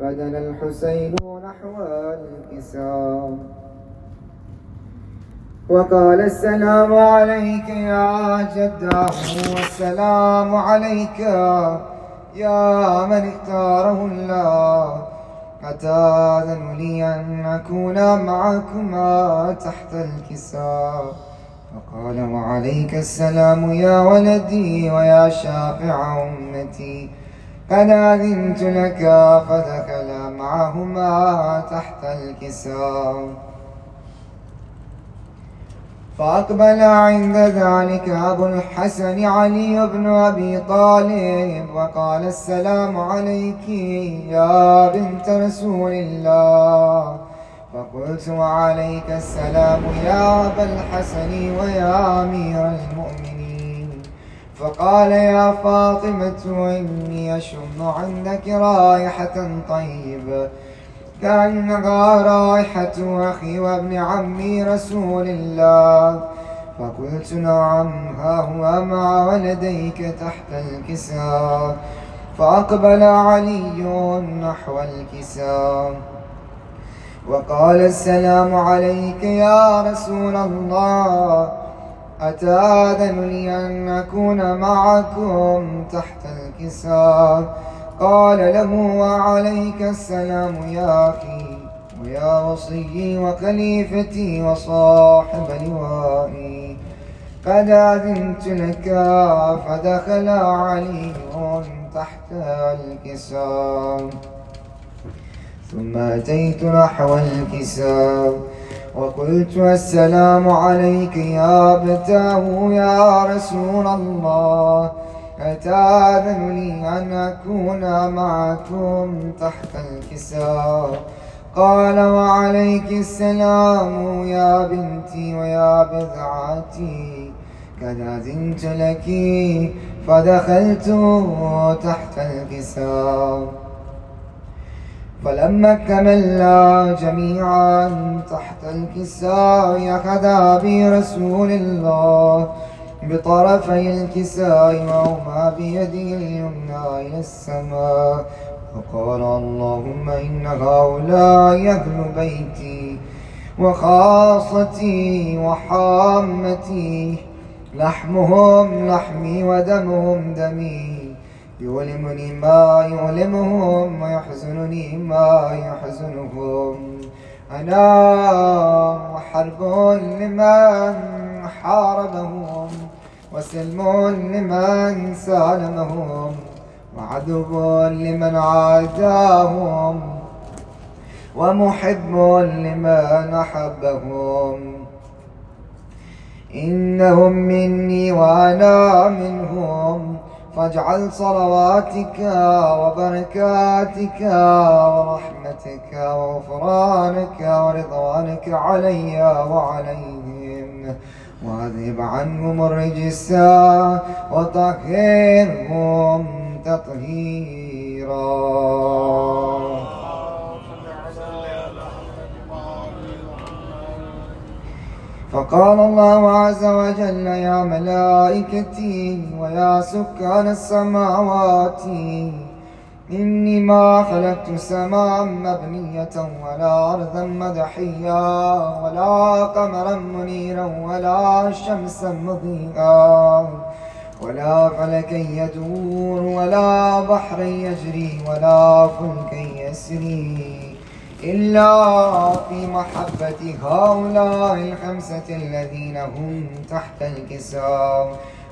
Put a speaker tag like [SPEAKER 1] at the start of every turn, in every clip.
[SPEAKER 1] فدنا الحسين نحو الكساء وقال السلام عليك يا جداه والسلام عليك يا من اختاره الله. أتاذن لي أن أكون معكما تحت الكساء فقال وعليك السلام يا ولدي ويا شافع أمتي. قد أذنت لك فدخل معهما تحت الكساء فأقبل عند ذلك أبو الحسن علي بن أبي طالب وقال السلام عليك يا بنت رسول الله فقلت وعليك السلام يا أبا الحسن ويا أمير المؤمنين فقال يا فاطمة إني أشم عندك رائحة طيبة كأنها رائحة أخي وابن عمي رسول الله. فقلت نعم، ها هو مع ولديك تحت الكساء. فأقبل علي نحو الكساء. وقال السلام عليك يا رسول الله. أتاذن لي أن أكون معكم تحت الكساء؟ قال له، وعليك السلام يا أخي ويا وصي وخليفتي وصاحب لوائي. قد أذنت لك فدخل علي تحت الكساء. ثم أتيت نحو الكساء. وقلت السلام عليك يا أبتاه يا رسول الله أتاذن لي أن أكون معكم تحت الكساء؟ قال وعليك السلام يا بنتي ويا بضعتي قد أذنت لك فدخلت تحت الكساء. فلما كملنا جميعا تحت الكساء أخذا برسول الله بطرفي الكساء وهما بيده اليمنى إلى السماء وقال اللهم إن هؤلاء أهل بيتي وخاصتي وحامتي لحمهم لحمي ودمهم دمي يؤلمني ما يؤلمهم ويحزنني ما يحزنهم. أنا حرب لمن حاربهم وسلم لمن سالمهم وعدو لمن عاداهم ومحب لمن أحبهم. إنهم مني وأنا منهم. فاجعل صلواتك وبركاتك ورحمتك وغفرانك ورضوانك علي وعليهم. واذهب عنهم الرجس وطهرهم تطهيرا. فقال الله عز وجل يا ملائكتي ويا سكان السماوات إني ما خلقت سماء مبنية ولا أرضا مدحيا ولا قمرا منيرا ولا شمسا مضيئا ولا فلكا يدور ولا بحرا يجري ولا فلكا يسري إلا في محبة هؤلاء الخمسة الذين هم تحت الكساء.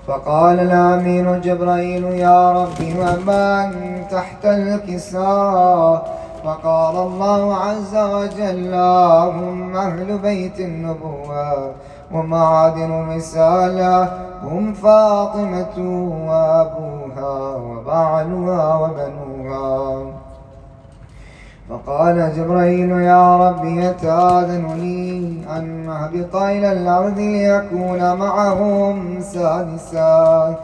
[SPEAKER 1] فقال الأمين جبرائيل، يا ربي ومن تحت الكساء؟ فقال الله عز وجل هم أهل بيت النبوة ومعادن الرسالة، هم فاطمة وأبوها وبعلها وبنوها. فقال جبريل يا رب يتاذن لي أن أهبط إلى الأرض ليكون معهم سادسا؟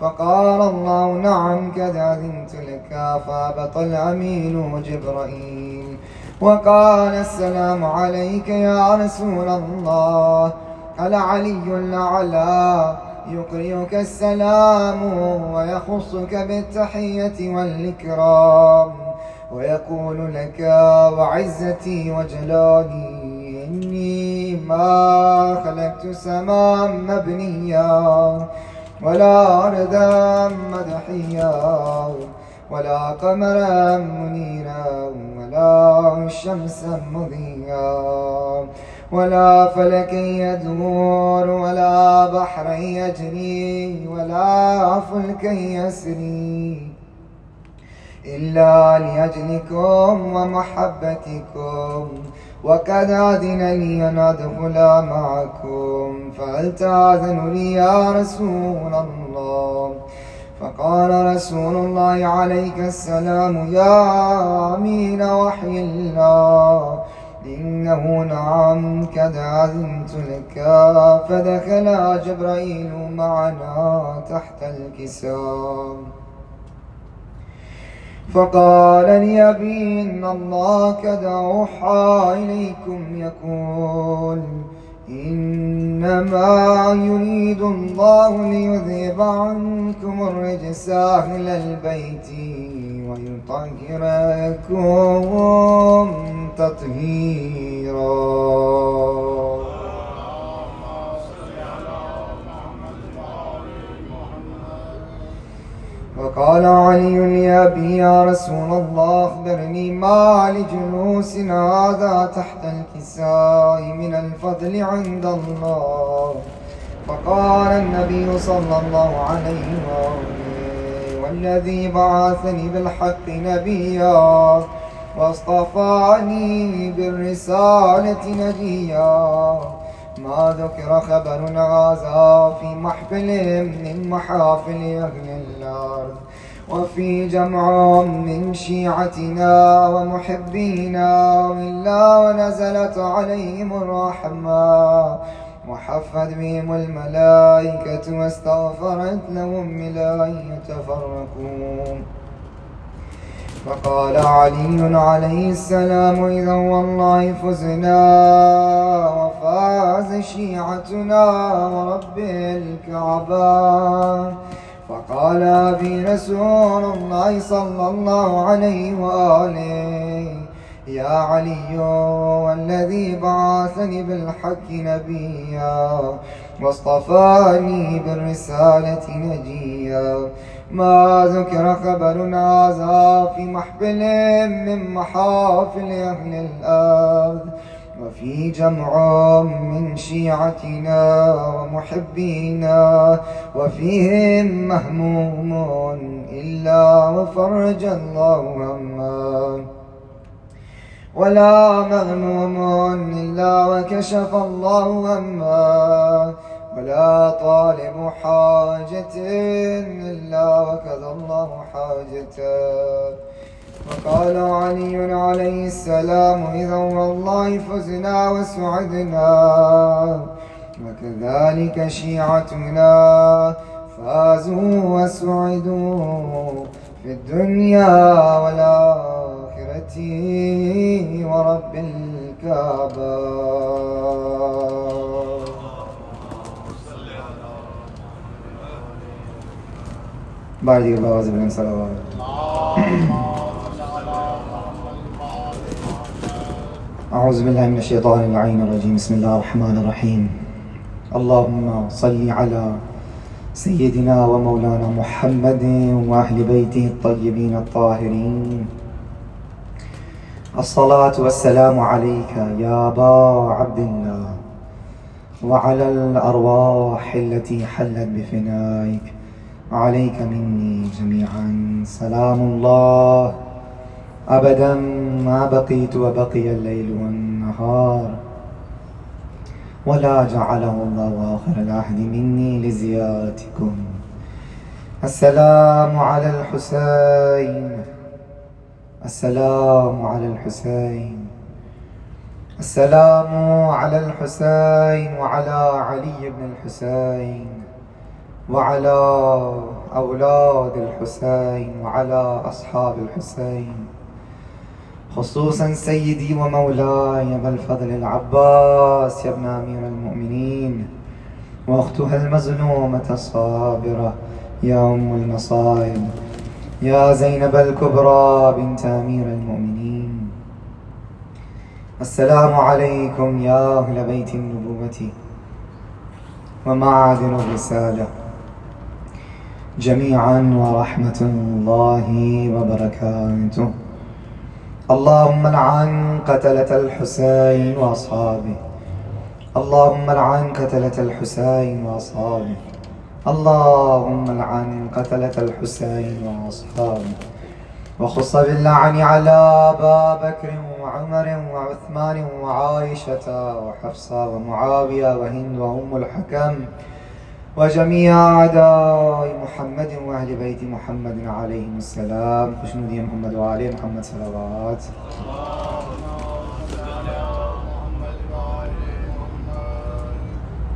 [SPEAKER 1] فقال الله نعم كذا أذنت لك، فأبط الأمين جبرائيل. وقال السلام عليك يا رسول الله قال علي الأعلى يقرئك السلام ويخصك بالتحية والإكرام. ويقول لك وعزتي وجلالي إني ما خلقت سماء مبنيا ولا أرضا مدحيا ولا قمرا منيرا ولا شمسا مضيا ولا فلك يدور ولا بحرا يجري ولا فلك يسري إلا لأجلكم ومحبتكم وقد أذن لي أن أدخل معكم فهل تأذن لي يا رسول الله فقال رسول الله عليك السلام يا أمين وحي الله إنه نعم قد أذنت لك فدخل جبرائيل معنا تحت الكسام فقال لي أبي إن الله قد أوحى إليكم يقول إنما يريد الله ليذهب عنكم الرجس أهل البيت ويطهركم تطهيرا. وقال علي لأبي يا رسول الله أخبرني ما لجلوس هذا تحت الكساء من الفضل عند الله. فقال النبي صلى الله عليه وآله، والذي بعثني بالحق نبيا واصطفاني بالرسالة نجيا. ما ذكر خبر هذا في محفل من محافل أهل الأرض وفي جمع من شيعتنا ومحبينا إلا ونزلت عليهم الرحمة وحفت بهم الملائكة واستغفرت لهم إلى أن يتفرقوا فقال علي عليه السلام إذا والله فزنا وفاز شيعتنا ورب الكعبة. فقال أبي رسول الله صلى الله عليه وآله، يا علي والذي بعثني بالحق نبيا. واصطفاني بالرسالة نجيا. ما ذكر خبر هذا في محفل من محافل أهل الأرض. وفي جمع من شيعتنا ومحبينا. وفيهم مهموم إلا وفرج الله همه ولا مغموم إلا وكشف الله همه ولا طالب حاجة إلا وكذا الله حاجته وقال علي عليه السلام، إذا والله فزنا وسعدنا وكذلك شيعتنا فازوا وسعدوا في الدنيا والآخرة ورب الكعبة بعد البواز بن صلوات أعوذ بالله من الشيطان اللعين الرجيم بسم الله الرحمن الرحيم اللهم صل على سيدنا ومولانا محمد وأهل بيته الطيبين الطاهرين الصلاة والسلام عليك يا أبا عبد الله وعلى الأرواح التي حلت بفنائك عليك مني جميعا. سلام الله. أبدا ما بقيت وبقي الليل والنهار. ولا جعله الله آخر العهد مني لزيارتكم. السلام على الحسين. السلام على الحسين. السلام على الحسين وعلى علي بن الحسين. وعلى أولاد الحسين وعلى أصحاب الحسين، خصوصا سيدي ومولاي أبا الفضل العباس يا ابن أمير المؤمنين وأختها المظلومة الصابرة يا أم المصائب، يا زينب الكبرى بنت أمير المؤمنين. السلام عليكم يا أهل بيت النبوة ومعادن الرسالة. جميعا ورحمة الله وبركاته. اللهم لعن قتلة الحسين وأصحابه. اللهم لعن قتلة الحسين وأصحابه. اللهم لعن قتلة الحسين وأصحابه. وخص باللعن على أبا بكر وعمر وعثمان وعائشة وحفصة ومعاوية وهند وأم الحكم وجميع أعداء محمد وأهل بيت محمد عليهم السلام. خوشنودی محمد وآل محمد صلوات.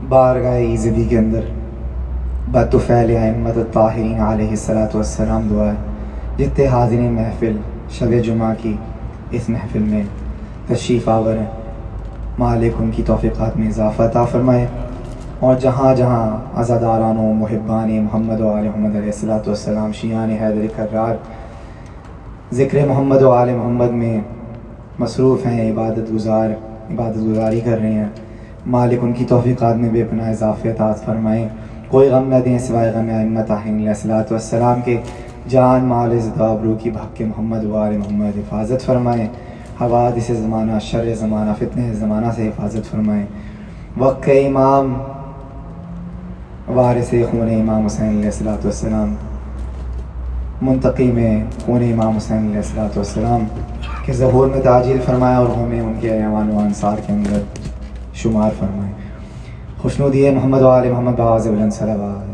[SPEAKER 1] بارگاہ ایزدی کے اندر بطفیل احمد الطاہرین علیہ السلاۃ والسلام دعا ہے جتنے حاضرین محفل شب جمعہ کی اس محفل میں تشریف آور ہیں۔ مالک ان کی توفیقات میں اضافہ عطا فرمائے۔ اور جہاں جہاں عزاداران و محبان محمد و علیہ محمد علیہ السلاۃ والسلام شیان حیدر کرار ذکر محمد و علیہ محمد میں مصروف ہیں، عبادت گزار، عبادت گزاری کر رہے ہیں۔ مالک ان کی توفیقات میں بے پناہ اضافہ عطا فرمائیں کوئی غم نہ دیں سوائے غم امت علیہ السلاۃ والسلام کے۔ جان، مال عزت آبرو کی بھگ کے محمد وار محمد حفاظت فرمائیں حوادث زمانہ، شر زمانہ فتن زمانہ سے حفاظت فرمائیں وقت امام وارث خون امام حسین علیہ السلاۃ والسلام، منتقی میں خون امام حسین علیہ السلاۃ والسلام کے ظہور میں تاجیل فرمایا اور ہمیں ان کے ایوان و انصار کے اندر شمار فرمائیں خوشنودی محمد و آل محمد باز بلند صلوات۔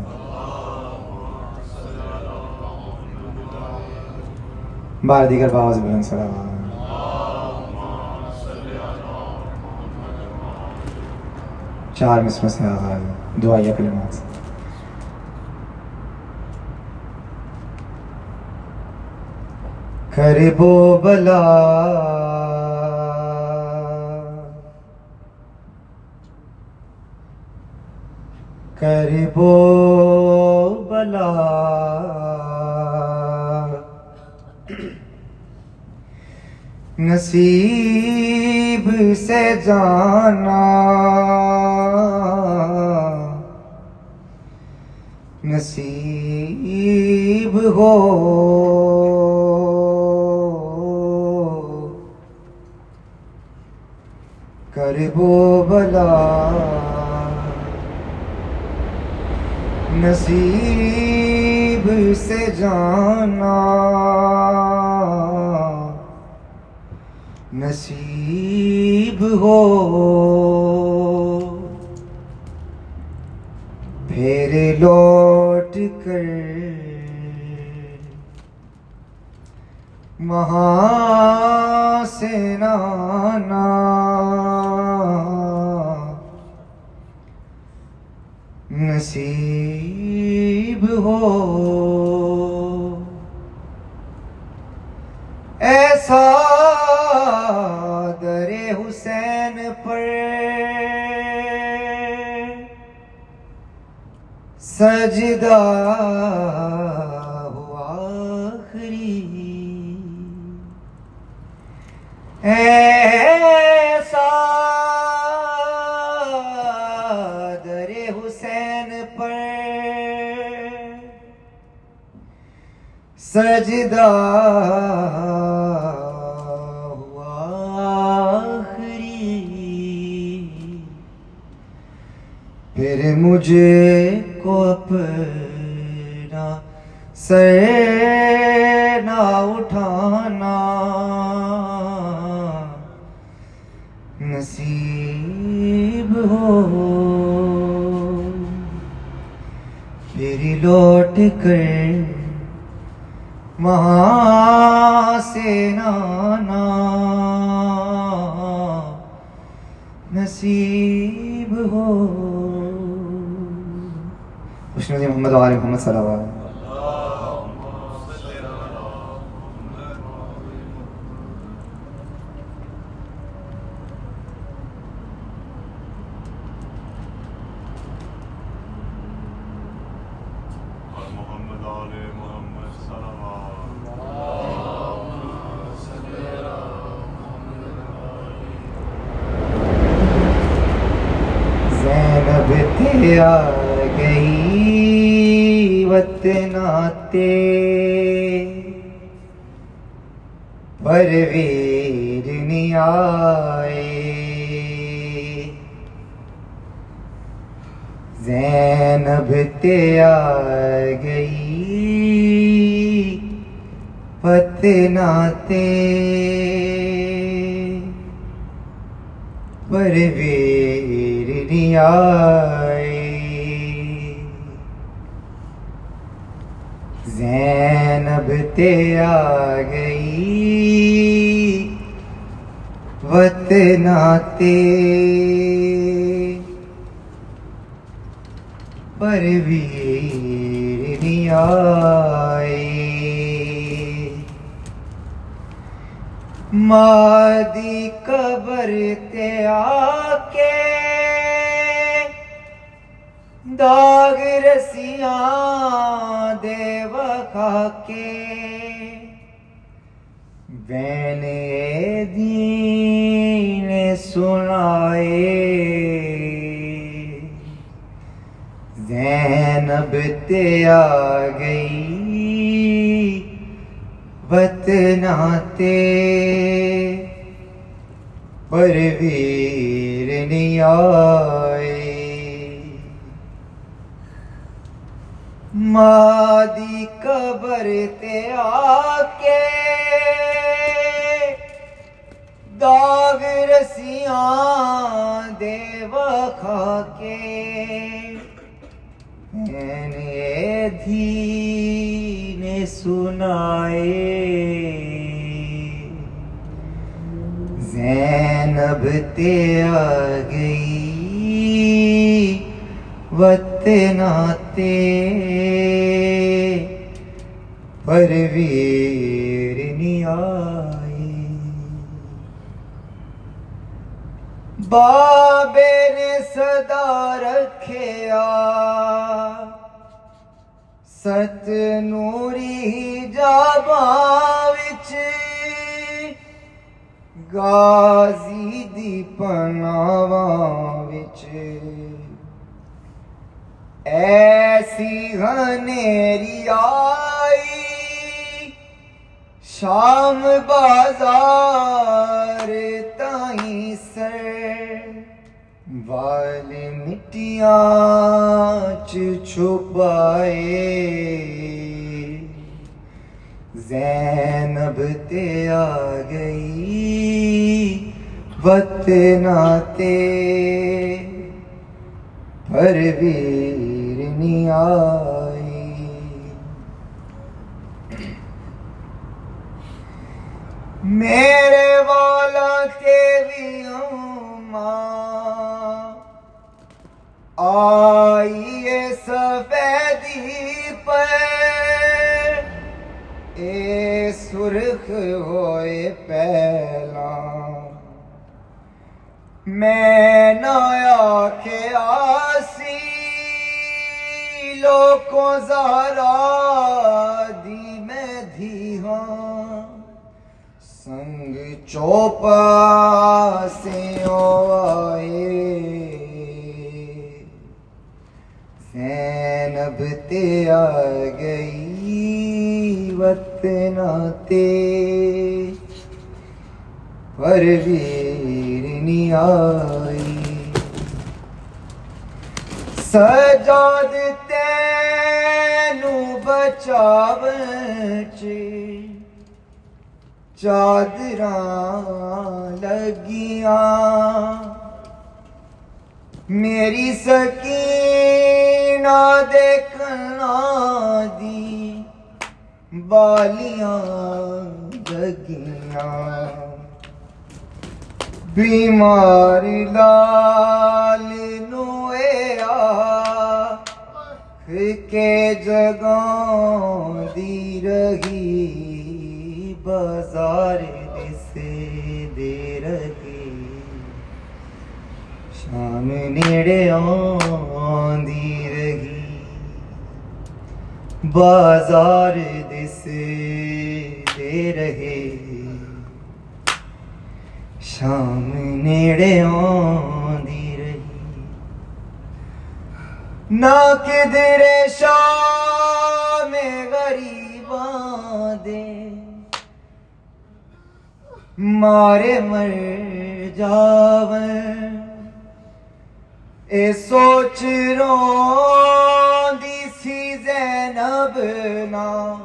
[SPEAKER 1] بار دیگر باز بلند صلوات۔ چار مصر سے آغاز ہے دعائیہ کلمات۔ سے کربو بلا۔ کربو بلا۔ نصیب سے جانا۔ نصیب ہو۔ کربو بلا۔ نصیب سے جانا۔ نصیب ہو۔ پھر لوٹ کر۔ وہاں سے نانا نصیب ہو۔ سجدہ ہوا آخری۔ ایسا در حسین پر سجدہ ہوا آخری۔ پھر مجھے کو اپنا سر نہ اٹھانا۔ نصیب ہو۔ پھر لوٹ کر وہاں سے نانا نصیب ہو۔ خوشنودی محمد علیہ محمد صلی اللہ علیہ
[SPEAKER 2] Yeah. آل
[SPEAKER 1] پرویر نہیں آئے زینب تے آ گئی وطناتے پرویر نہیں آئے زینب تے آ گئی۔ وطنا وطناتے پرویر نہیں آئے۔ مادی قبر تے آ کے داغ رسیاں دے وکھا کے بینے دین سنائے زینب تے آ گئی وطناتے پرویر نہیں آئے مادی قبر تے آ کے داغ رسیاں دے وکھا کے۔ میں دھی نے سنائے۔ زینب تے آ گئی۔ وطناتے پرویر نہیں آئی بابے نے صدا رکھیا ست نوری جابا وچ غازی دی پناواں وچ ایسی غنیری آئی، شام بازار تائیں سر، وال مٹیاں چھپائے۔ زینب تے آ گئی، وطناتے پرویر نہیں آئی میرے والا کے بھی آئیے سفیدی پر اے سرخ ہوئے پہلا میں نایا کے آسی لوکوں زہرا دی میں دھی ہاں۔ سنگ چوپا سے آئے۔ زینب تے آ گئی وطناتے پرویر نہیں آئی۔ سجاد تینو بچاو چادراں لگیاں۔ میری سکینہ دیکھنا دی بالیاں لگیاں۔ بیمار لال کے جگہ دی رہی بازار دسے دے رہی شام نیڑے آندی رہی بازار دسے دے رہے شام نیڑے آندی رہی نہ کدھر شام غریباں دے۔ مارے مر جاون۔ اے سوچ رو دی سی زینب نا۔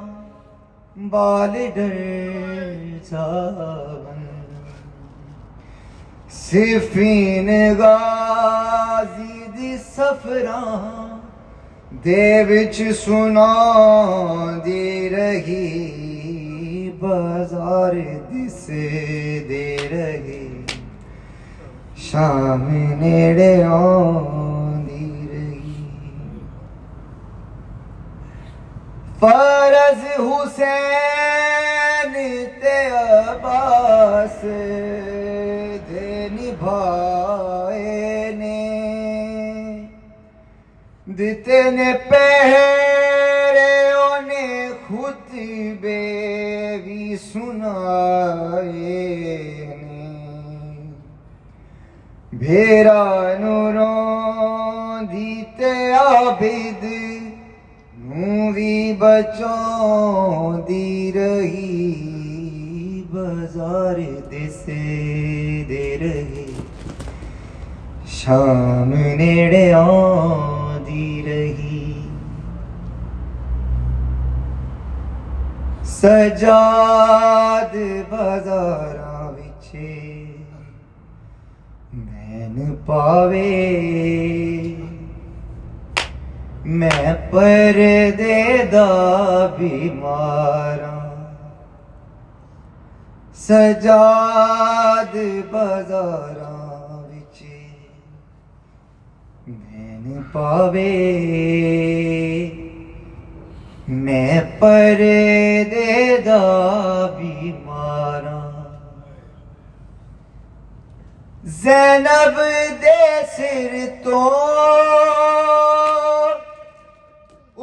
[SPEAKER 1] بال ڈر جاون۔ صفین غازی دی سفران دے وچ سنا دی رہی، بازار دس دے رہی۔ شام نیڑے آندی رہی۔ فرض حسین تے عباس دے دیتے نے پہرے انہیں خطبے بھی سنائے نے۔ بھیرا نوروں دیتے عابد نوں بھی بچوں دی رہی، بازار دسے دے رہی۔ شام نیڑے آدی رہی۔ سجاد بازاراں وچے مین پاوے۔ میں پردے دا بیماراں۔ سجاد بازاراں پاوے میں پردے دا بیماراں زینب دے سر تو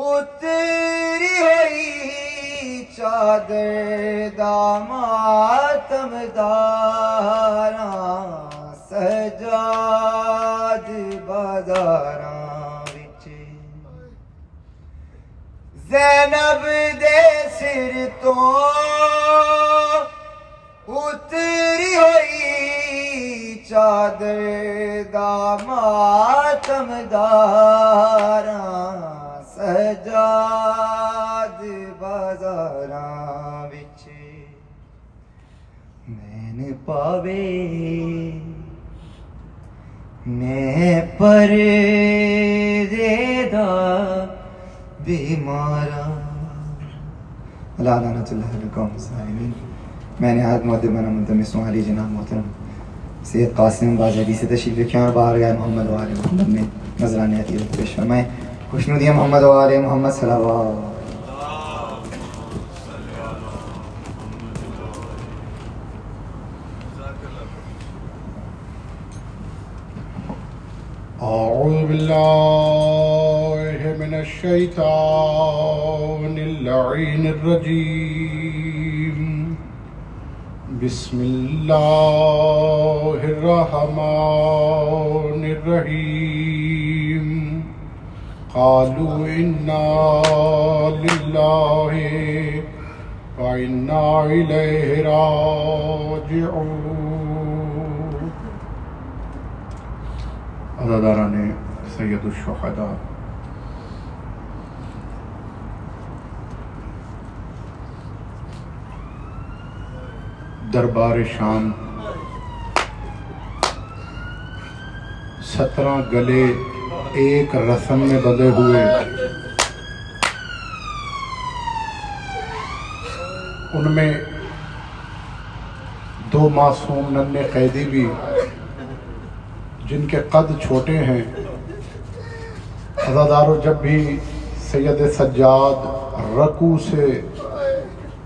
[SPEAKER 1] اتری ہوئی چادر دا ماتم داراں سجاد بازاراں زینب دے سر تو اتری ہوئی چادر دا ماتم داراں، سجاد بازاراں وچے مین پاوے، میں پر دے دا بیمارا۔ اللہ لعنت اللہ لکم الظالمین۔ میں نے آج مدبنا مدمس علی جناب محترم۔ سید قاسم باجری سے تشریف رکھیں اور باہر گئے محمد و آل محمد میں نظرانے عطیت پیش فرمائیں خوشنودی محمد و آل محمد صلوات۔
[SPEAKER 2] أعوذ بالله الشيطان اللعين الرجيم. بسم الله الرحمن الرحيم. قالوا إنا لله وإنا إليه راجعون. عزاداران سید الشہداء دربار شام۔ سترہ گلے ایک رسم میں بدے ہوئے۔ ان میں دو معصوم ننے قیدی بھی، جن کے قد چھوٹے ہیں۔ عزادارو جب بھی سید سجاد رکو سے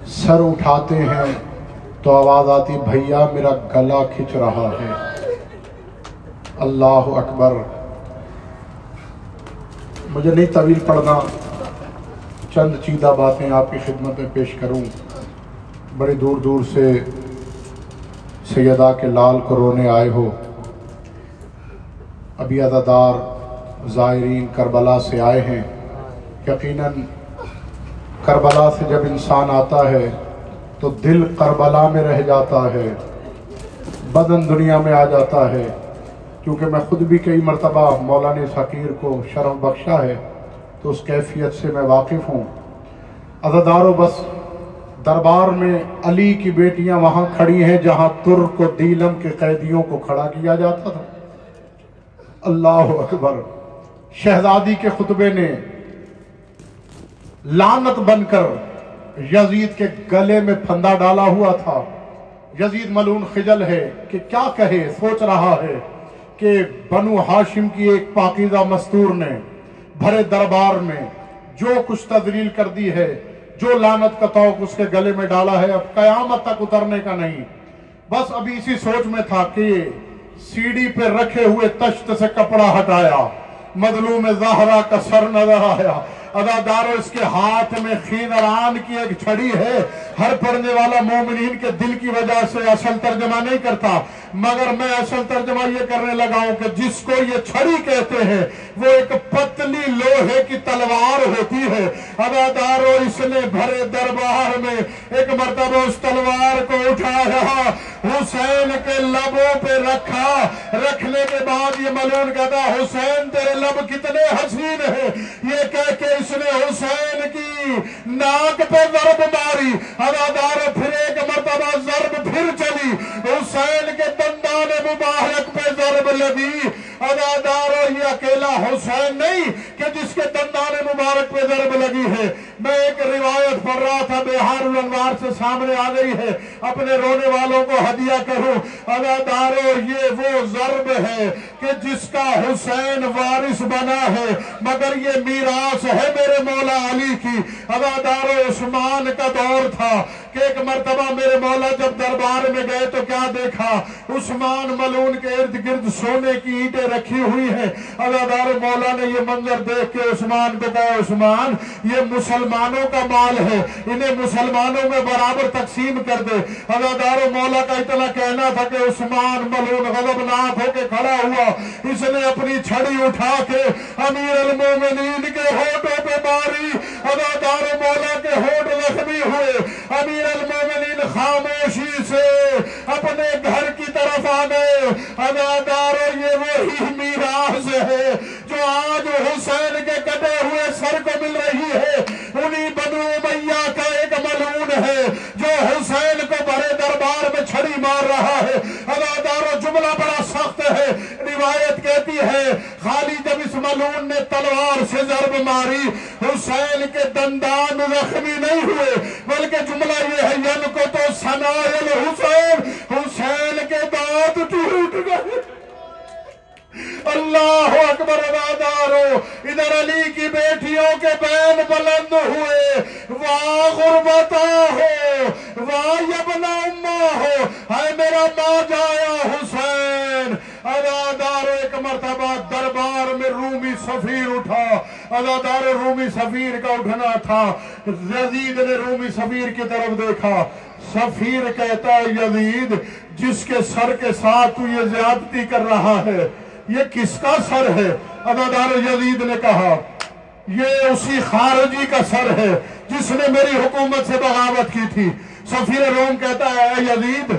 [SPEAKER 2] سر اٹھاتے ہیں تو آواز آتی، بھیا، میرا گلا کھچ رہا ہے۔ اللہ اکبر۔ مجھے نہیں طویل پڑھنا۔ چند چیدہ باتیں آپ کی خدمت میں پیش کروں۔ بڑی دور دور سے سیدہ کے لال کو رونے آئے ہو۔ ابھی عزادار زائرین کربلا سے آئے ہیں۔ یقیناً کربلا سے جب انسان آتا ہے تو دل کربلا میں رہ جاتا ہے، بدن دنیا میں آ جاتا ہے۔ کیونکہ میں خود بھی کئی مرتبہ مولانا فقیر کو شرف بخشا ہے، تو اس کیفیت سے میں واقف ہوں۔ عزدار و بس، دربار میں علی کی بیٹیاں وہاں کھڑی ہیں جہاں ترک و دیلم کے قیدیوں کو کھڑا کیا جاتا تھا۔ اللہ اکبر۔ شہزادی کے خطبے نے لانت بن کر یزید کے گلے میں پھندا ڈالا ہوا تھا۔ یزید ملون خجل ہے کہ کیا کہے، سوچ رہا ہے کہ بنو ہاشم کی ایک پاکیزہ مستور نے بھرے دربار میں جو کچھ تدلیل کر دی ہے، جو لانت کا توق اس کے گلے میں ڈالا ہے، اب قیامت تک اترنے کا نہیں۔ بس ابھی اسی سوچ میں تھا کہ سیڑھی پہ رکھے ہوئے تشت سے کپڑا ہٹایا، مظلوم زہرہ کا سر نظر آیا۔ ادادارو اس کے ہاتھ میں خیدران کی ایک چھڑی ہے، ہر پڑھنے والا مومنین کے دل کی وجہ سے اصل ترجمہ نہیں کرتا۔ مگر میں اصل ترجمہ یہ کرنے لگا ہوں کہ جس کو یہ چھڑی کہتے ہیں، وہ ایک پتلی لوہے کی تلوار ہوتی ہے۔ ادادارو اس نے بھرے دربار میں ایک مرتبہ اس تلوار کو اٹھایا۔ حسین کے لبوں پہ رکھا۔ رکھنے کے بعد یہ ملون کہتا، حسین، تیرے لب کتنے حسین ہیں؟ یہ کہہ کے اس نے حسین کی ناک پہ ضرب ماری ادادار پھر ایک مرتبہ ضرب پھر چلی۔ حسین کے دندان مبارک پہ ضرب لگی۔ ادادار یہ اکیلا حسین نہیں کہ جس کے دندان مبارک پہ ضرب لگی ہے۔ میں ایک روایت پڑھ رہا تھا، بہار الانوار سے سامنے آ گئی ہے۔ اپنے رونے والوں کو ہدیہ کروں۔ ادادارو یہ وہ ضرب ہے کہ جس کا حسین وارث بنا ہے۔ مگر یہ میراث ہے میرے مولا علی کی۔ ادادارو عثمان کا دور تھا کہ ایک مرتبہ میرے مولا جب دربار میں گئے تو کیا دیکھا؟ عثمان ملون کے ارد گرد سونے کی اینٹیں رکھی ہوئی ہیں۔ ادادار مولا نے یہ منظر دیکھ کے عثمان کو کہا، عثمان، یہ مسلمانوں کا مال ہے، انہیں مسلمانوں میں برابر تقسیم کر دے۔ ادادار مولا کا اتنا کہنا تھا کہ عثمان ملون غضبناک ہو کے کھڑا ہوا، اس نے اپنی چھڑی اٹھا کے امیر المومنین کے ہوٹوں پہ ماری۔ ادادار مولا کے ہوٹ زخمی ہوئے، امیر المومنین خاموشی سے اپنے گھر کی طرف آ گئے۔ ادادارو یہ وہی میراث ہے جو آج حسین کے کٹے ہوئے سر کو مل رہی ہے انہی بنو امیہ کا ایک ملون ہے جو حسین کو بڑے دربار میں چھڑی مار رہا ہے۔ ادادارو جملہ بڑا سخت ہے۔ روایت کہتی ہے، خالی جب اس ملون نے تلوار سے ضرب ماری، حسین کے دندان زخمی نہیں ہوئے، بلکہ جملہ یہ ہے، ین کو تو سنائل حسین حسین کے دانت ٹوٹ گئے۔ اللہ اکبر ادادارو ادھر علی کی بیٹیوں کے بین بلند ہوئے واہ غربتا ہو واہ یبنا امہ ہو ہے میرا ماں جایا حسین۔ ادادارو ایک مرتبہ دربار میں رومی سفیر اٹھا ادادارو رومی سفیر کا اٹھنا تھا۔ یزید نے رومی سفیر کی طرف دیکھا۔ سفیر کہتا ہے، یزید، جس کے سر کے ساتھ تو یہ زیادتی کر رہا ہے۔ یہ کس کا سر ہے؟ ادادار یزید نے کہا، یہ اسی خارجی کا سر ہے جس نے میری حکومت سے بغاوت کی تھی۔ سفیر روم کہتا ہے، اے یزید،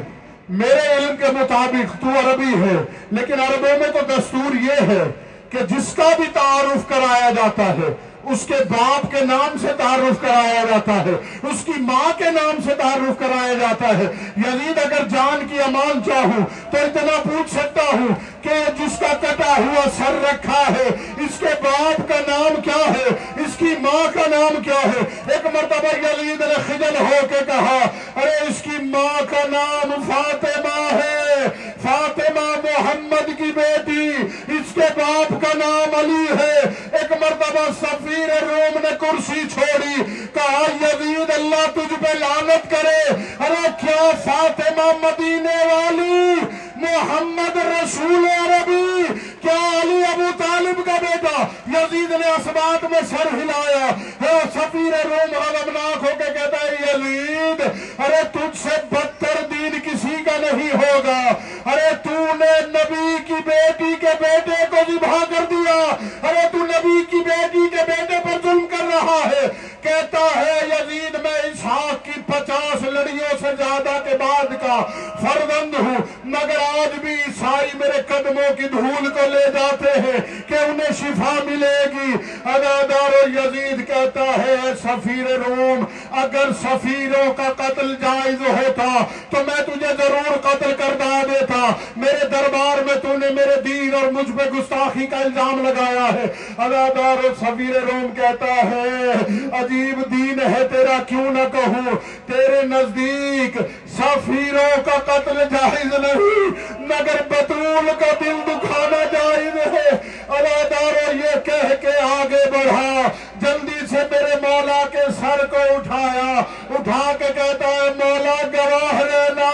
[SPEAKER 2] میرے علم کے مطابق تو عربی ہے، لیکن عربوں میں تو دستور یہ ہے کہ جس کا بھی تعارف کرایا جاتا ہے، اس کے باپ کے نام سے تعارف کرایا جاتا ہے، اس کی ماں کے نام سے تعارف کرایا جاتا ہے۔ یزید، اگر جان کی امان چاہوں تو اتنا پوچھ سکتا ہوں کہ جس کا کٹا ہوا سر رکھا ہے، اس کے باپ کا نام کیا ہے؟ اس کی ماں کا نام کیا ہے؟ ایک مرتبہ یزید نے خجل ہو کے کہا، ارے اس کی ماں کا نام فاطمہ ہے۔ فاطمہ محمد کی بیٹی، اس کے باپ کا نام علی ہے۔ ایک مرتبہ سفیر روم نے کرسی چھوڑی، کہا، یزید، اللہ تجھ پہ لعنت کرے۔ ارے، کیا فاطمہ مدینے والی؟ محمد رسول عربی، کیا علی ابو طالب کا بیٹا؟ یزید نے اسبات میں سر ہلایا۔ ہے سفیر روم غضبناک ہو کے کہتا ہے، یزید، ارے تجھ سے بدتر دین کسی کا نہیں ہوگا۔ ارے تو نے نبی کی بیٹی کے بیٹے کو ذبح کر دیا۔ ارے تو نبی کی بیٹی کے بیٹے پر ظلم کر رہا ہے۔ کہتا ہے یزید، میں اسحاق کی پچاس لڑیوں سے زیادہ کے بعد کا فرزند ہوں۔ مگر آج بھی عیسائی میرے قدموں کی دھول کو لے جاتے ہیں کہ انہیں شفا ملے گی۔ ادادار یزید کہتا ہے سفیر روم، اگر سفیروں کا قتل جائز ہوتا تو میں تجھے ضرور قتل کر دا دیتا۔ میرے دربار میں تو نے میرے دین اور مجھ پہ گستاخی کا الزام لگایا ہے۔ ادادار سفیر روم کہتا ہے عجیب دین ہے تیرا کیوں نہ کہوں؟ تیرے نزدیک سفیروں کا قتل جائز نہیں، مگر بطول کا دل دکھانا جائز ہے۔ ادادارو یہ کہہ کے آگے بڑھا۔ جلدی سے میرے مولا کے سر کو اٹھایا۔ اٹھا کے کہتا ہے، مولا گواہ رہنا۔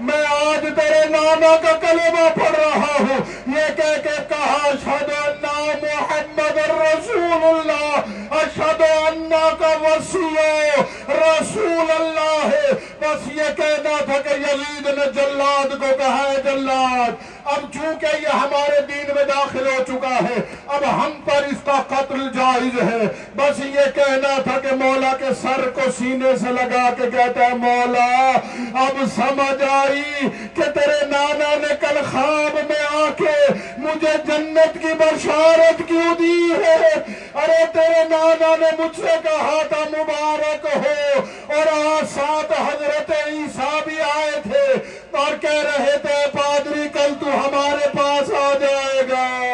[SPEAKER 2] میں آج تیرے نانا کا کلمہ پڑھ رہا ہوں۔ یہ کہہ کے کہا، اشہد اللہ محمد رسول اللہ اشہد اللہ کا وسیع رسول اللہ ہے بس یہ کہنا تھا کہ یزید نے جلاد کو کہا ہے، جلاد۔ اب چونکہ یہ ہمارے دین میں داخل ہو چکا ہے، اب ہم پر اس کا قتل جائز ہے۔ بس یہ کہنا تھا کہ مولا کے سر کو سینے سے لگا کے کہتا ہے، مولا، اب سمجھ آئی کہ تیرے نانا نے کل خواب میں آ کے مجھے جنت کی بشارت کیوں دی ہے؟ ارے، تیرے نانا نے مجھ سے کہا تھا، مبارک ہو۔ اور آج ساتھ حضرت عیسیٰ بھی آئے تھے۔ اور کہہ رہے تھے، پادری، کل تو ہمارے پاس آ جائے گا۔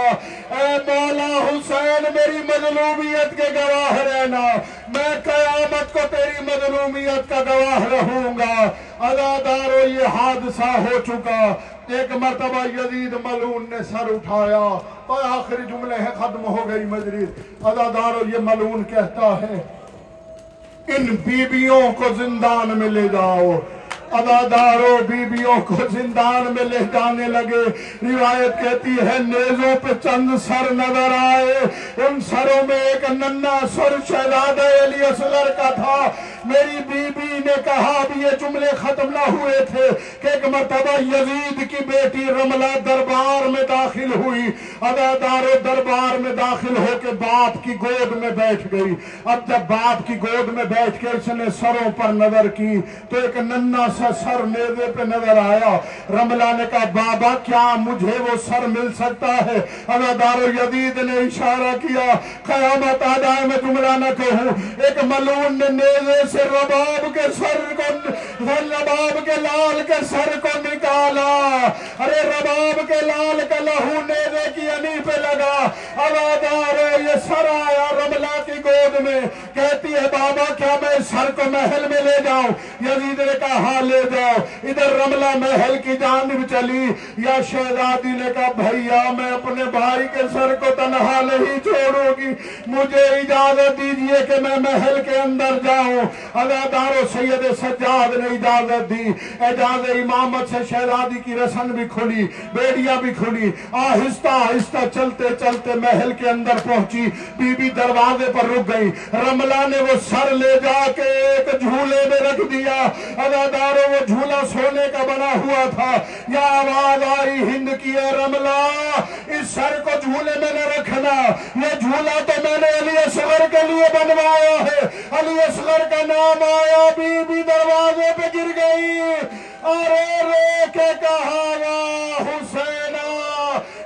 [SPEAKER 2] اے مولا حسین، میری مظلومیت کے گواہ رہنا۔ میں قیامت کو تیری مظلومیت کا گواہ رہوں گا۔ ادادارو یہ حادثہ ہو چکا۔ ایک مرتبہ یزید ملون نے سر اٹھایا۔ اور آخری جملے ہیں، ختم ہو گئی مجلس ادادارو یہ ملون کہتا ہے، ان بیبیوں کو زندان میں لے جاؤ۔ اداداروں، بیبیوں کو زندان میں لے جانے لگے۔ روایت کہتی ہے، نیزوں پہ چند سر نظر آئے۔ ان سروں میں ایک ننا سر شہزادہ علی اصغر کا تھا۔ میری بی بی نے کہا اب یہ جملے ختم نہ ہوئے تھے کہ ایک مرتبہ یزید کی بیٹی رملہ دربار میں داخل ہوئی ادادار دربار میں داخل ہو کے باپ کی گود میں بیٹھ گئی۔ اب جب باپ کی گود میں بیٹھ کے اس نے سروں پر نظر کی تو ایک ننا سا سر نیزے پہ نظر آیا۔ رملہ نے کہا، بابا، کیا مجھے وہ سر مل سکتا ہے؟ ادادار یزید نے اشارہ کیا، قیامت آ جائے میں جملہ نہ کہوں۔ ایک ملون نے نیزے سے رباب کے سر کو رباب کے لال کے سر کو نکالا۔ ارے رباب کے لال کا لہو نیزے کی انی پہ لگا۔ اوادار یہ سر آیا رملہ کی گود میں۔ کہتی ہے بابا، کیا میں سر کو محل میں لے جاؤں؟ یزید نے کہا ہاں لے جاؤ۔ ادھر رملہ محل کی جانب چلی۔ یا شہزادی نے کہا بھائیا میں اپنے بھائی کے سر کو تنہا نہیں چھوڑوں گی۔ مجھے اجازت دیجیے کہ میں محل کے اندر جاؤں۔ ادادار و سید سجاد نے اجازت دی۔ اجازت امامت سے شہزادی کی رسن بھی کھلی، بیڑیاں بھی کھلی۔ آہستہ آہستہ چلتے چلتے محل کے اندر پہنچی۔ بی بی دروازے پر رک گئی۔ رملہ نے وہ سر لے جا کے ایک جھولے میں رکھ دیا۔ اداداروں وہ جھولا سونے کا بنا ہوا تھا۔ یا آواز آئی ہند کی، اے رملہ، اس سر کو جھولے میں نہ رکھنا۔ یہ جھولا تو میں نے علی اصغر کے لیے بنوایا ہے۔ علی اصغر کا نام آیا بی بی دروازے پہ گر گئی۔ ارے رو کے کہا یا حسینہ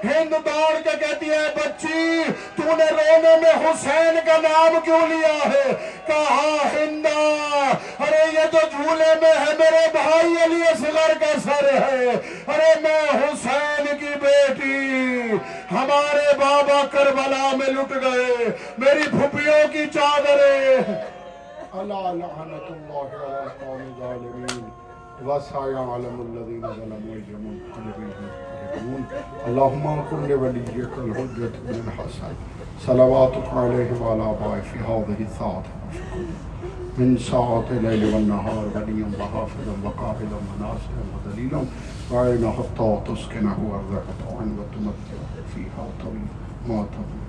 [SPEAKER 2] ہند دوڑ کے کہتی ہے، بچی تو نے رونے میں حسین کا نام کیوں لیا ہے؟ کہا، ہندا، ارے یہ جو جھولے میں ہے، میرے بھائی علی اصغر کا سر ہے۔ ارے میں حسین کی بیٹی، ہمارے بابا کربلا میں لٹ گئے، میری پھپیوں کی چادریں۔ اللہ لعنت اللہ علی القوم الظالمین وسایا علم ظلموا یوم القیامۃ اللهم انصر لوليك الحجة بن الحسن. صلواتك عليه وعلى آبائه في هذه الساعة. من ساعة الليل والنهار وليا وحافظا وقائدا وناصرا ودليلا وعينا حتى تسكنه أرضك طوعا وتمتعه فيها طويلا ما طويلا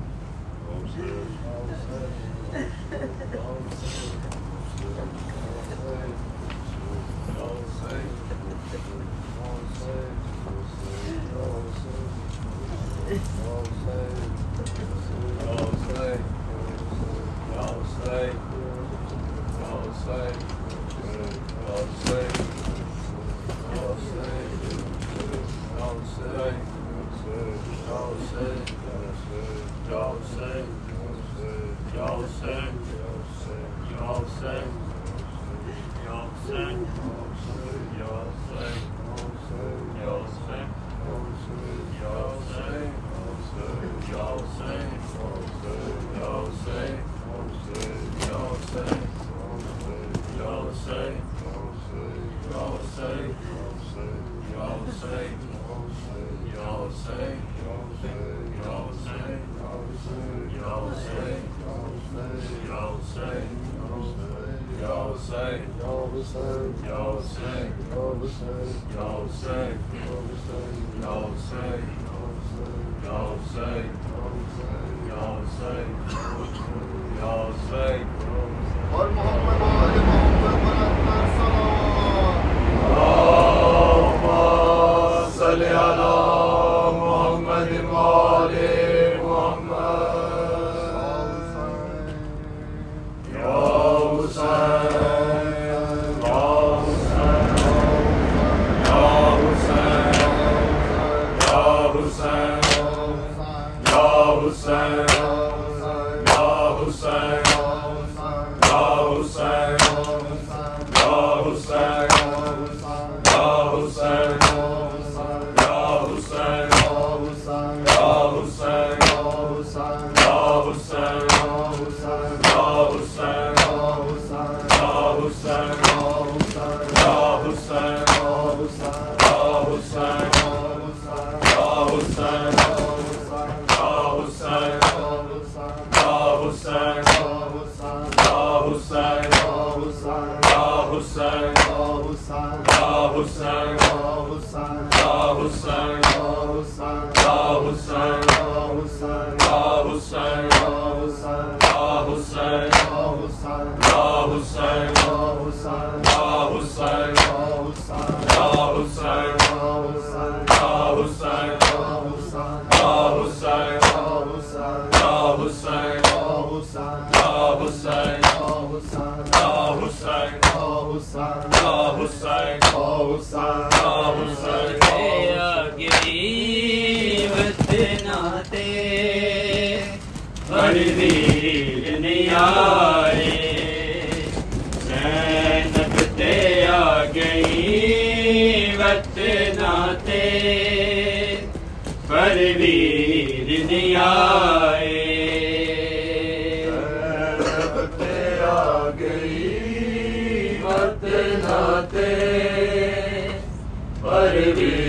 [SPEAKER 3] پر
[SPEAKER 4] بھی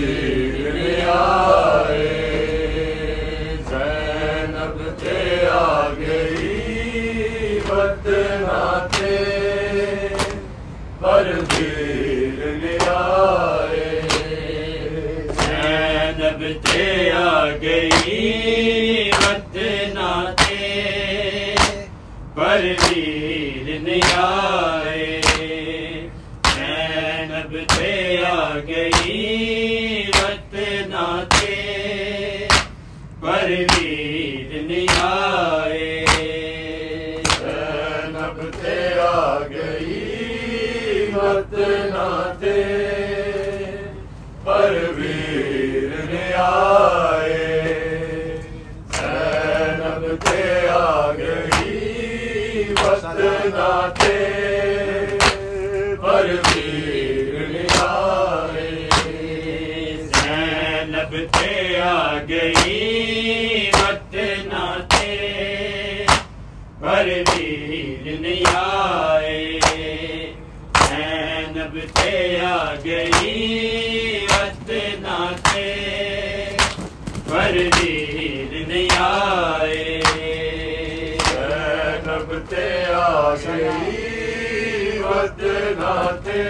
[SPEAKER 4] تھے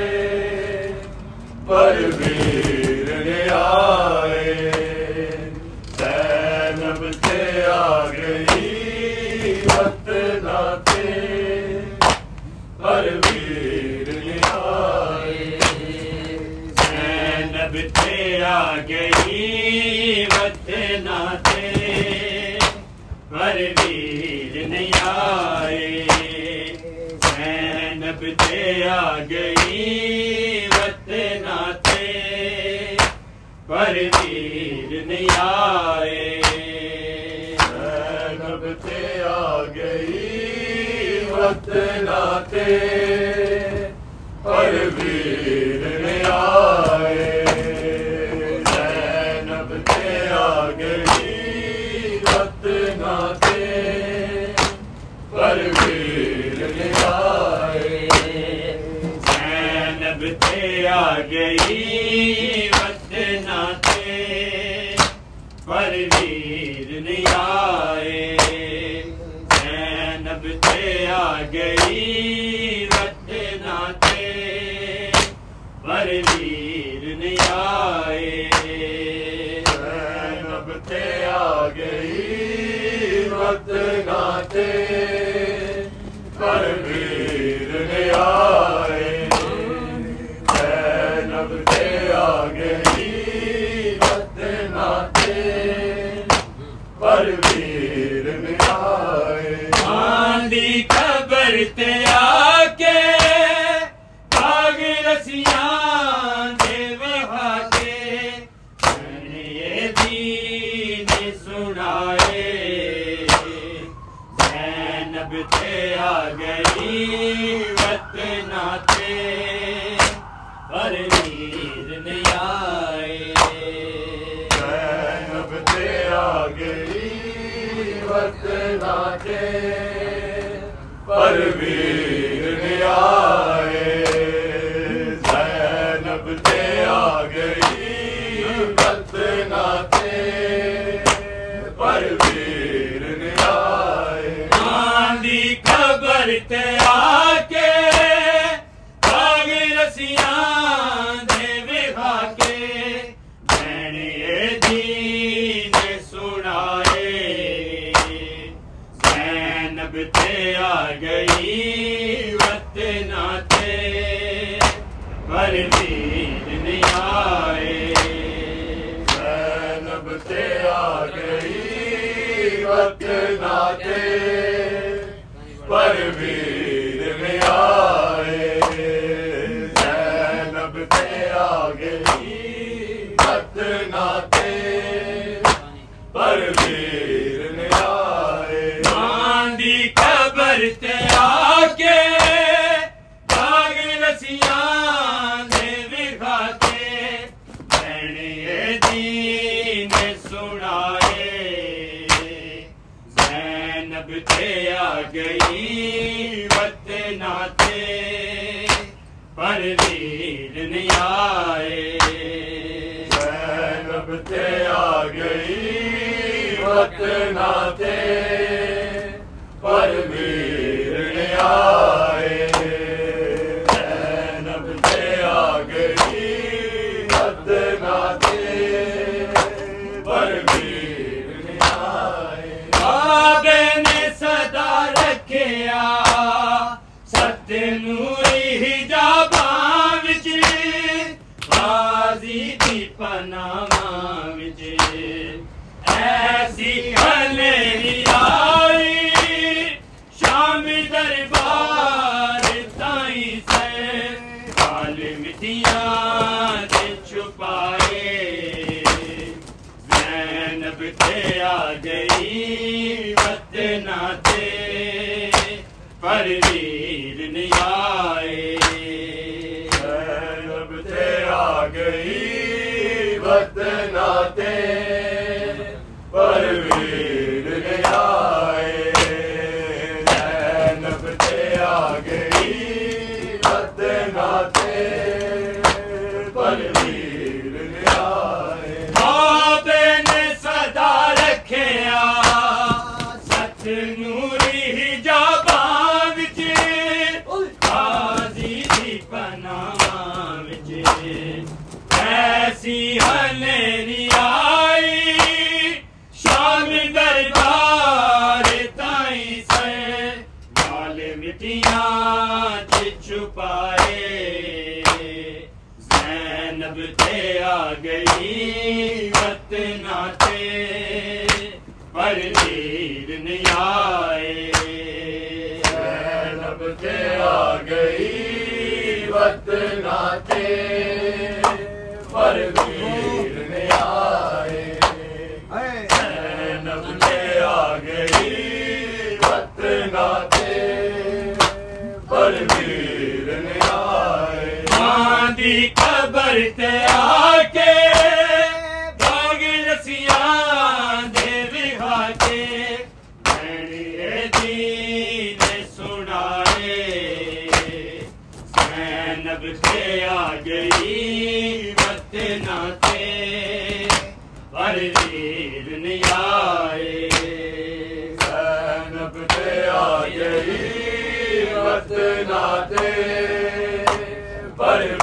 [SPEAKER 4] پر ویر نے آئے پہ آ گئی وطن سے پر تیر نہیں آئے۔
[SPEAKER 5] جب پہ آ گئی
[SPEAKER 4] وطن سے پر ویر نہیں آئے۔
[SPEAKER 5] گئی یا پر
[SPEAKER 4] بھی تھے پر ویر نے آ
[SPEAKER 5] سب سے آ گئی وطنا دے پر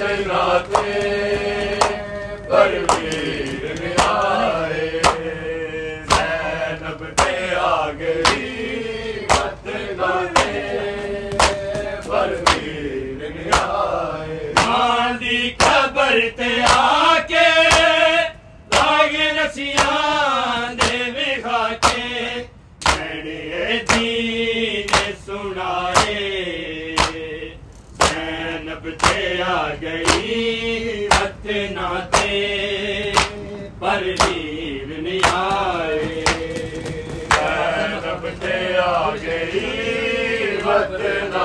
[SPEAKER 5] ناتے بروے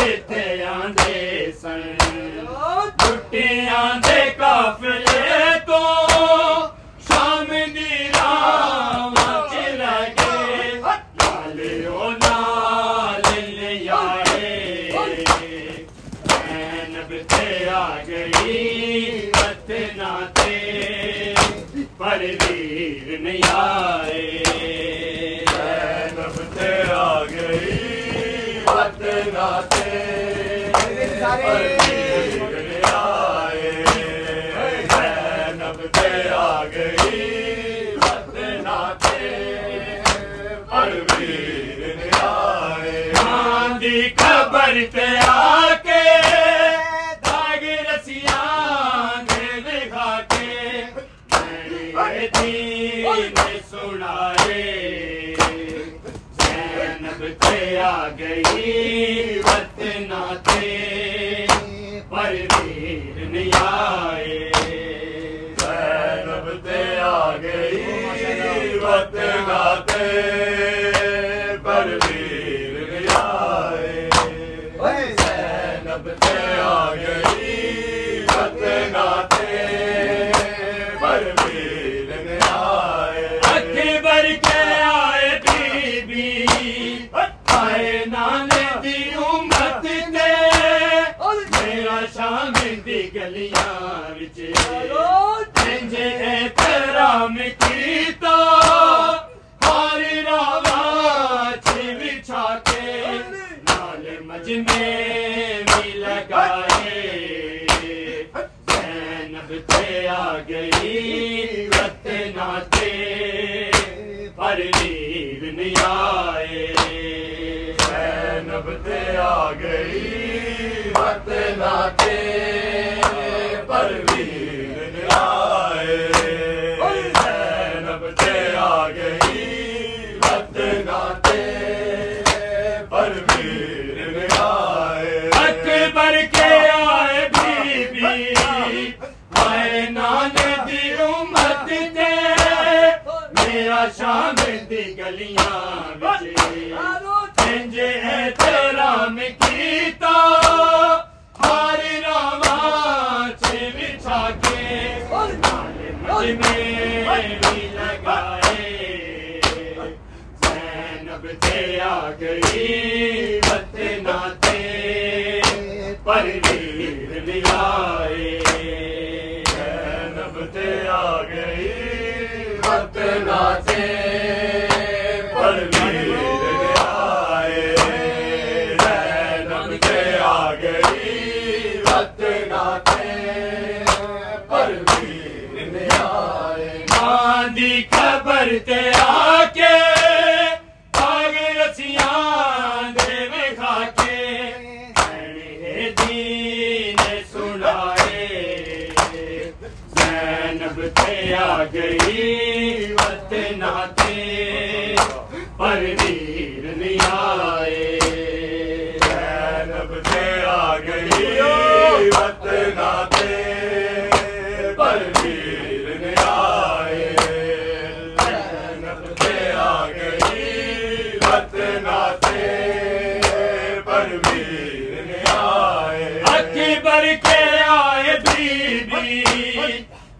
[SPEAKER 5] دیتے مت گاتے پرویر آئے
[SPEAKER 4] زینب سے آ گئی گاتے پرویر آئے
[SPEAKER 5] اکبر کے آئے بی بی آئے نانے دی امت دے میرا شام دی گلیاں وچ۔ جے احترام پر نہیں آئے۔
[SPEAKER 4] زینب تے آ گئی وقت نہ گئی
[SPEAKER 5] بت ناتے پرویر بھی آئے
[SPEAKER 4] تے آ گئی وقت ناتے
[SPEAKER 5] خبر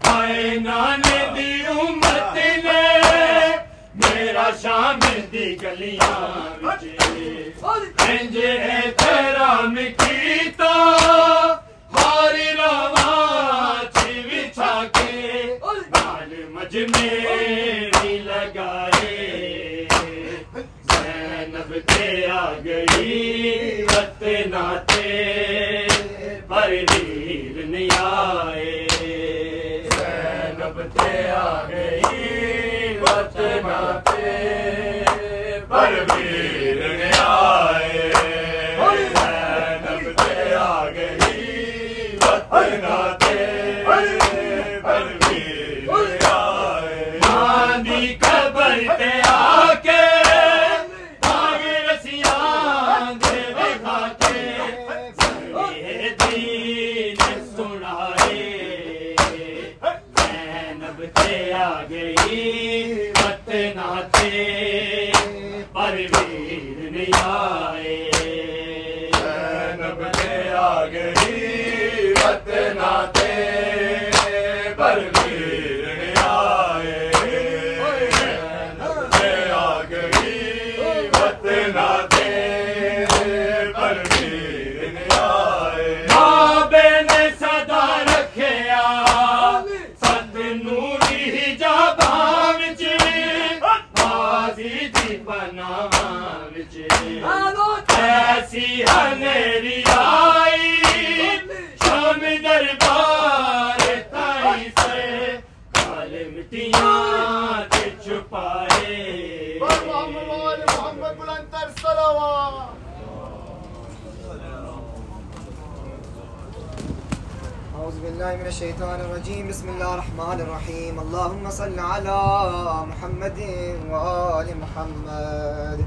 [SPEAKER 5] آئے نانے دی امت نے میرا شام دی گلیاں ہاری راوا بچھا کے۔ لگائے۔ زینب آ گئی وقت ناتے۔ نہیں آئے۔
[SPEAKER 4] آ
[SPEAKER 3] تر صلوات
[SPEAKER 1] أعوذ بالله من الشيطان الرجيم. بسم الله الرحمن الرحيم. اللهم صل على محمد وآل محمد.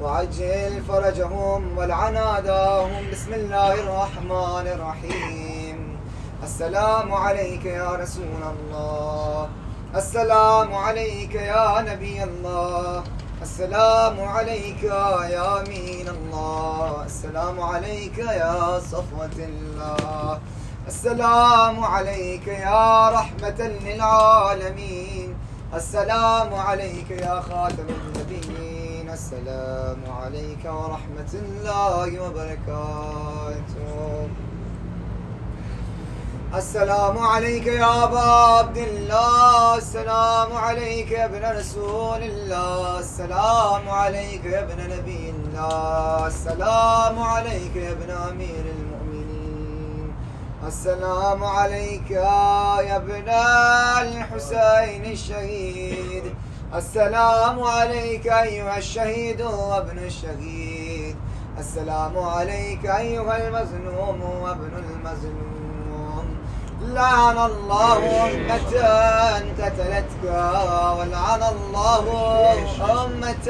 [SPEAKER 1] وعجل فرجهم والعناداهم. بسم الله الرحمن الرحيم. السلام عليك يا رسول الله. السلام عليك يا نبي الله. السلام عليك يا أمين الله. السلام عليك يا صفوة الله. السلام عليك يا رحمة للعالمين. السلام عليك يا خاتم النبيين. السلام عليك ورحمة الله وبركاته. السلام عليك يا أبا عبد الله. السلام عليك يا ابن رسول الله. السلام عليك يا ابن نبي الله. السلام عليك يا ابن أمير المؤمنين. السلام عليك يا ابن الحسين الشهيد. السلام عليك أيها الشهيد وابن الشهيد. السلام عليك أيها المظلوم وابن المظلوم. لعن الله أمة قتلتك ولعن الله أمة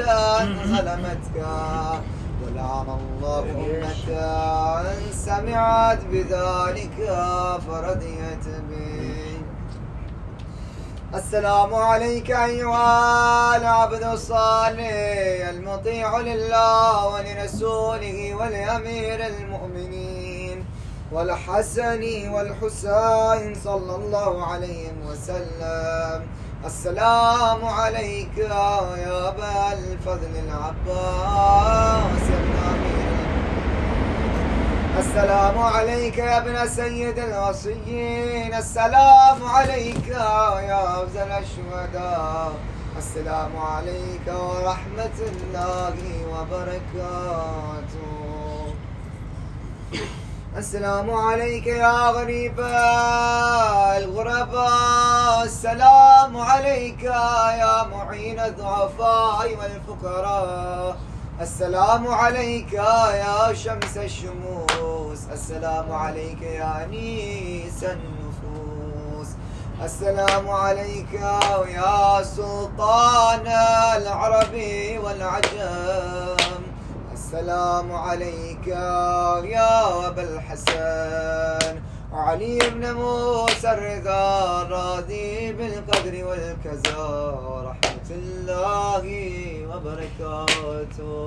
[SPEAKER 1] ظلمتك ولعن الله أمة سمعت بذلك فرضيت به السلام عليك أيها العبد الصالح، المطيع لله ولرسوله ولأمير المؤمنين. والحسن والحسين صلى الله عليه وسلم. السلام عليك يا أبا الفضل العباس السلام عليك يا ابن سيد الوصيين السلام عليك يا أفضل الشهداء السلام عليك ورحمة الله وبركاته السلام عليك يا غريب الغرباء السلام عليك يا معين الضعفاء والفقراء. السلام عليك يا شمس الشموس. السلام عليك يا أنيس النفوس. السلام عليك يا سلطان العرب والعجم. السلام عليك يا أبا الحسن. علي بن موسى الرضا الراضي بالقدر والكزا. رحمة الله وبركاته.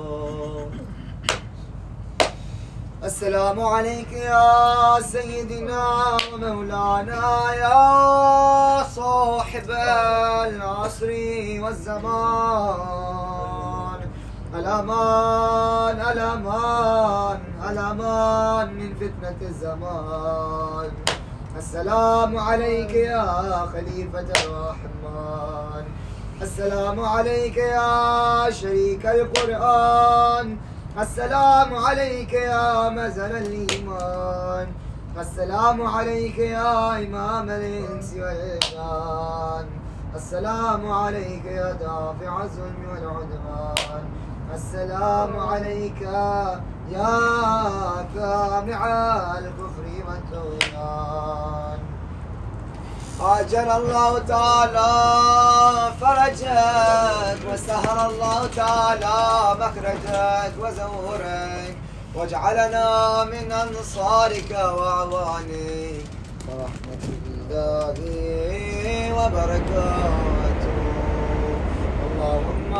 [SPEAKER 1] السلام عليك يا سيدنا ومولانا يا صاحب العصر والزمان. الأمان الأمان الأمان من فتنة الزمان. السلام عليك يا خليفة الرحمن. السلام عليك يا شريك القرآن. السلام عليك يا مزن الإيمان. السلام عليك يا إمام الإنس والجان. السلام عليك يا دافع الظلم والعدوان. السلام عليك يا كامع الكفر والطغيان أجر الله تعالى فرجك وسهر الله تعالى مخرجك وزورك واجعلنا من أنصارك وأعوانك ورحمة الله وبركاته. اللهم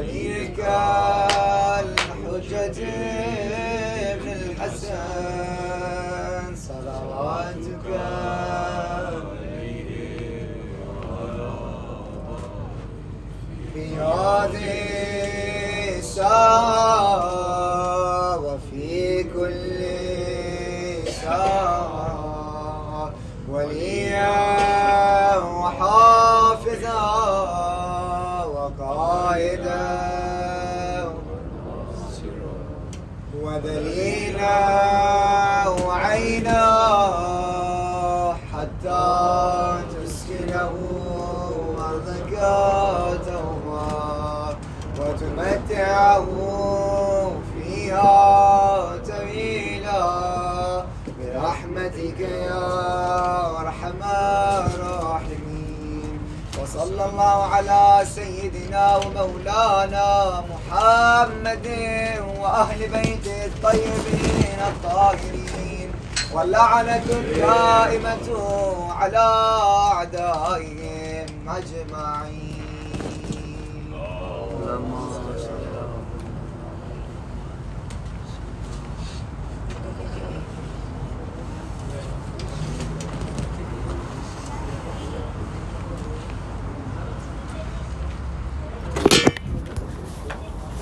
[SPEAKER 1] كل وليك الحجة ابن الحسن صلواتك في هذه الساعة وقائدا ودليلا وعينا حتى تسكنه أرضك توبا وتمتعه فيها طويلا برحمتك يا أرحم الراحمين. وصلى الله على سيدنا سيدنا ومولانا محمد وأهل بيت الطيبين الطاهرين واللعنة الدائمة على أعدائهم أجمعين. اللهم